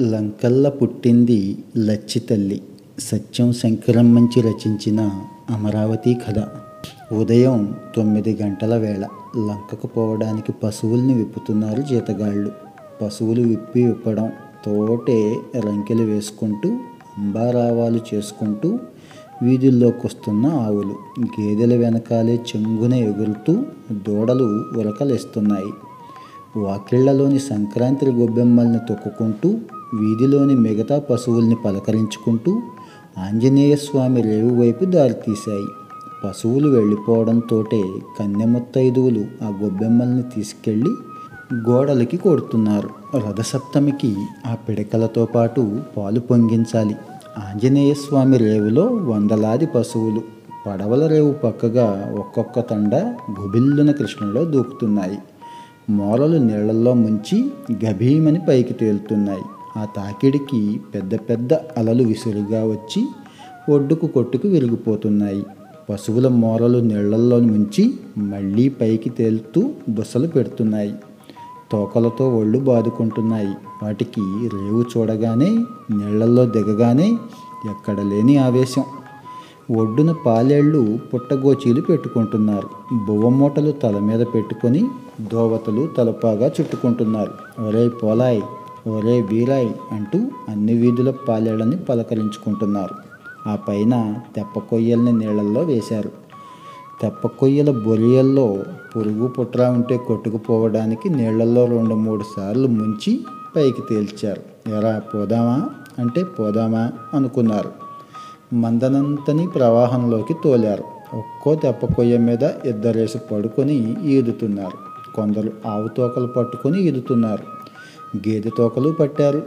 లంకల్ల పుట్టింది లచ్చితల్లి సత్యం శంకరమ్మంచి రచించిన అమరావతి కథ. ఉదయం తొమ్మిది గంటల వేళ లంకకు పోవడానికి పశువుల్ని విప్పుతున్నారు జీతగాళ్ళు పశువులు విప్పి విప్పడం తోటే రంకెలు వేసుకుంటూ అంబారావాలు చేసుకుంటూ వీధుల్లోకి వస్తున్న ఆవులు. గేదెల వెనకాలే చెంగున ఎగురుతూ దూడలు ఉరకలేస్తున్నాయి. వాకిళ్ళలోని సంక్రాంతి గొబ్బెమ్మల్ని తొక్కుకుంటూ వీధిలోని మిగతా పశువుల్ని పలకరించుకుంటూ ఆంజనేయ స్వామి రేవు వైపు దారితీశాయి పశువులు వెళ్ళిపోవడంతోటే కన్నెముత్తైదువులు ఆ గొబ్బెమ్మల్ని తీసుకెళ్ళి గోడలకి కొడుతున్నారు. రథసప్తమికి ఆ పిడకలతో పాటు పాలు పొంగించాలి. ఆంజనేయ స్వామి రేవులో వందలాది పశువులు. పడవల రేవు పక్కగా ఒక్కొక్క తండ గుబిల్లున కృష్ణలో దూకుతున్నాయి. మూలలు నీళ్ళలో ముంచి గభీమని పైకి తేలుతున్నాయి. ఆ తాకిడికి పెద్ద పెద్ద అలలు విసురుగా వచ్చి ఒడ్డుకు కొట్టుకు విరిగిపోతున్నాయి. పశువుల మూరలు నీళ్ళలో ముంచి మళ్ళీ పైకి తేలుతూ బుసలు పెడుతున్నాయి. తోకలతో ఒళ్ళు బాదుకుంటున్నాయి. వాటికి రేవు చూడగానే నీళ్ళలో దిగగానే ఎక్కడ లేని ఆవేశం. ఒడ్డున పాలేళ్ళు పుట్టగోచీలు పెట్టుకుంటున్నారు. బువ్వమూటలు తల మీద పెట్టుకొని దోవతలు తలపాగా చుట్టుకుంటున్నారు. ఒరే పోలాయ్ ఒరే వీరాయ్ అంటూ అన్ని వీధుల పాలేళ్ళని పలకరించుకుంటున్నారు. ఆ పైన తెప్ప కొయ్యల్ని నీళ్ళల్లో వేశారు. తెప్ప కొయ్యల బొరియల్లో పురుగు పుట్రా ఉంటే కొట్టుకుపోవడానికి నీళ్ళలో రెండు మూడు సార్లు ముంచి పైకి తేల్చారు. ఎరా పోదామా? అంటే పోదామా అనుకున్నారు. మందనంతని ప్రవాహంలోకి తోలారు. ఒక్కో తెప్ప కొయ్య మీద ఇద్దరేసి పడుకొని ఈదుతున్నారు. కొందరు ఆవు తోకలు పట్టుకొని ఈదుతున్నారు. గేదె తోకలు పట్టారు.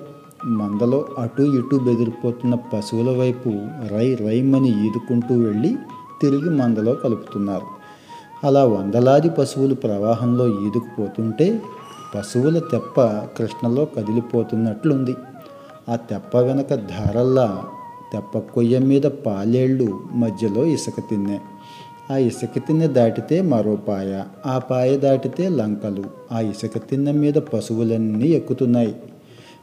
మందలో అటు ఇటు బెదిరిపోతున్న పశువుల వైపు రై రైమని ఈదుకుంటూ వెళ్ళి తిరిగి మందలో కలుపుతున్నారు. అలా వందలాది పశువులు ప్రవాహంలో ఈదుకుపోతుంటే పశువుల తెప్ప కృష్ణలో కదిలిపోతున్నట్లుంది. ఆ తెప్ప వెనక ధారల్లా తెప్ప కొయ్య మీద పాలేళ్ళు మధ్యలో ఇసుక తిన్నాయి. ఆ ఇసుక తిన్నె దాటితే మరో పాయ ఆ పాయ దాటితే లంకలు. ఆ ఇసుక తిన్నె మీద పశువులన్నీ ఎక్కుతున్నాయి.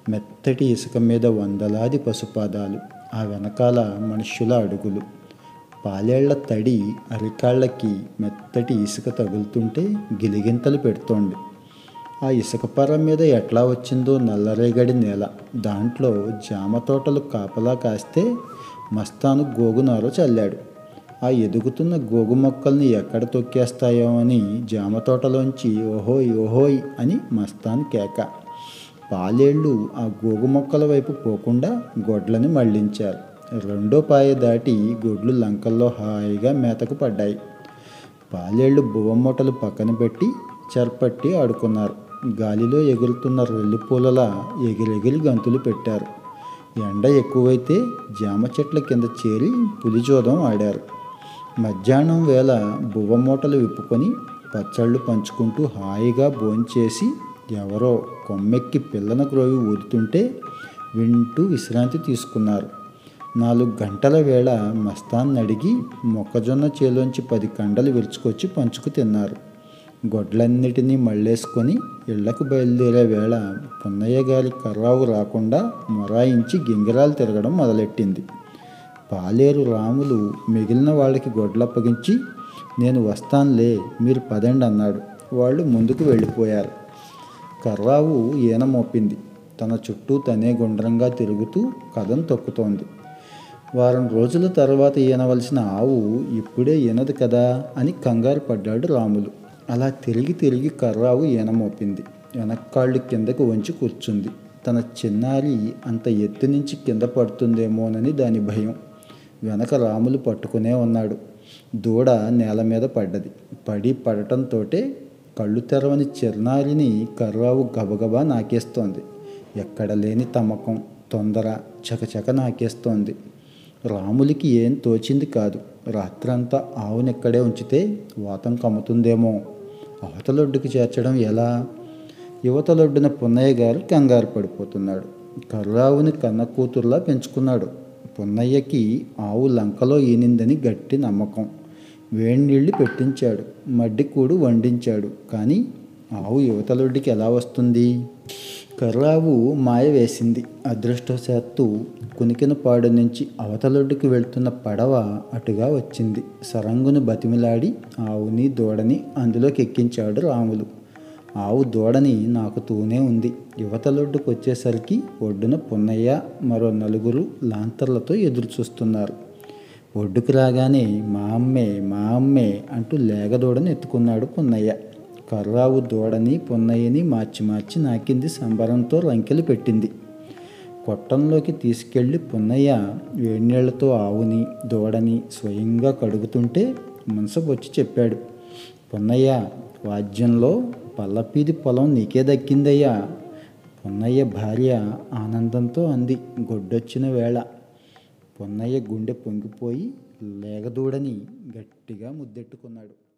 మెత్తటి ఇసుక మీద వందలాది పశుపాదాలు ఆ వెనకాల మనుష్యుల అడుగులు. పాలేళ్ళ తడి అరికాళ్ళకి మెత్తటి ఇసుక తగులుతుంటే గిలిగింతలు పెడుతోంది. ఆ ఇసుక పర్ర మీద ఎట్లా వచ్చిందో నల్లరేగడి నేల. దాంట్లో జామ తోటలు కాపలా కాస్తే మస్తాను గోగునారో చల్లాడు. ఆ ఎదుగుతున్న గోగు మొక్కల్ని ఎక్కడ తొక్కేస్తాయో అని జామ తోటలోంచి ఓహోయ్ ఓహోయ్ అని మస్తాన్ కేక. పాలేళ్ళు ఆ గోగు మొక్కల వైపు పోకుండా గొడ్లని మళ్ళించారు రెండో పాయ దాటి గొడ్లు లంకల్లో హాయిగా మేతకు పడ్డాయి. పాలేళ్ళు బువ్వమూటలు పక్కన పెట్టి చెరపట్టి ఆడుకున్నారు. గాలిలో ఎగురుతున్న రెల్లి పూలలా ఎగిరెగిరి గంతులు పెట్టారు. ఎండ ఎక్కువైతే జామ చెట్ల కింద చేరి పులిజోదం ఆడారు. మధ్యాహ్నం వేళ బువ్వమూటలు విప్పుకొని పచ్చళ్ళు పంచుకుంటూ హాయిగా భోంచేసి ఎవరో కొమ్మెక్కి పిల్లన క్రోవి ఊదుతుంటే వింటూ విశ్రాంతి తీసుకున్నారు. నాలుగు గంటల వేళ మస్తాన్ అడిగి మొక్కజొన్న చేలోంచి పది కండలు విరుచుకొచ్చి పంచుకు తిన్నారు. గొడ్లన్నిటినీ మళ్ళేసుకొని ఇళ్ళకు బయలుదేరే వేళ పున్నయ్య గారి కర్రావు రాకుండా మొరాయించి గింగిరాలు తిరగడం మొదలెట్టింది. పాలేరు రాములు మిగిలిన వాళ్ళకి గొడ్లప్పగించి నేను వస్తానులే మీరు పదండి అన్నాడు. వాళ్ళు ముందుకు వెళ్ళిపోయారు. కర్రావు ఈన మోపింది. తన చుట్టూ తనే గుండ్రంగా తిరుగుతూ కథం తొక్కుతోంది. వారం రోజుల తర్వాత ఈనవలసిన ఆవు ఇప్పుడే ఈనదు కదా అని కంగారు పడ్డాడు రాములు. అలా తిరిగి తిరిగి కర్రావు ఈనమోపింది వెనక్కాళ్ళు కిందకు వంచి కూర్చుంది. తన చిన్నారి అంత ఎత్తు నుంచి కింద పడుతుందేమోనని దాని భయం. వెనక రాములు పట్టుకునే ఉన్నాడు. దూడ నేల మీద పడ్డది. పడి పడటంతోటే కళ్ళు తెరవని చిన్నారిని కర్రావు గబగబా నాకేస్తోంది. ఎక్కడ లేని తమ్మకం తొందర చకచక నాకేస్తోంది. రాములకి ఏం తోచింది కాదు. రాత్రంతా ఆవునెక్కడే ఉంచితే వాతం కమ్ముతుందేమో. అవతలొడ్డుకి చేర్చడం ఎలా? యువతలొడ్డున పున్నయ్య గారు కంగారు పడిపోతున్నాడు. కర్రావుని కన్న కూతుర్లా పెంచుకున్నాడు. పున్నయ్యకి ఆవు లంకలో ఈనిందని గట్టి నమ్మకం. వేడినీళ్ళు పెట్టించాడు. మడ్డి కూడు వండించాడు. కానీ ఆవు యువతలొడ్డికి ఎలా వస్తుంది? కర్రావు మాయ వేసింది. అదృష్టవశాత్తు కునికినపాడు నుంచి అవతలొడ్డుకు వెళ్తున్న పడవ అటుగా వచ్చింది. సరంగును బతిమిలాడి ఆవుని దూడని అందులోకి ఎక్కించాడు రాములు. ఆవు దూడని నాకుతూనే ఉంది. యువతలొడ్డుకు వచ్చేసరికి ఒడ్డున పున్నయ్య మరో నలుగురు లాంతర్లతో ఎదురు చూస్తున్నారు ఒడ్డుకు రాగానే మా అమ్మే మా అమ్మే అంటూ లేగదూడని ఎత్తుకున్నాడు పున్నయ్య. కర్రావు దూడని పున్నయ్యని మార్చి మార్చి నాకింది సంబరంతో రంకెలు పెట్టింది. కొట్టంలోకి తీసుకెళ్ళి పున్నయ్య వేడినీళ్ళతో ఆవుని దూడని స్వయంగా కడుగుతుంటే మనసు వచ్చి చెప్పాడు. పున్నయ్య వాద్యంలో పల్లపీది పొలం నీకే దక్కిందయ్యా. పున్నయ్య భార్య ఆనందంతో అంది గొడ్డొచ్చిన వేళ. పొన్నయ్య గుండె పొంగిపోయి లేగదూడని గట్టిగా ముద్దెట్టుకున్నాడు.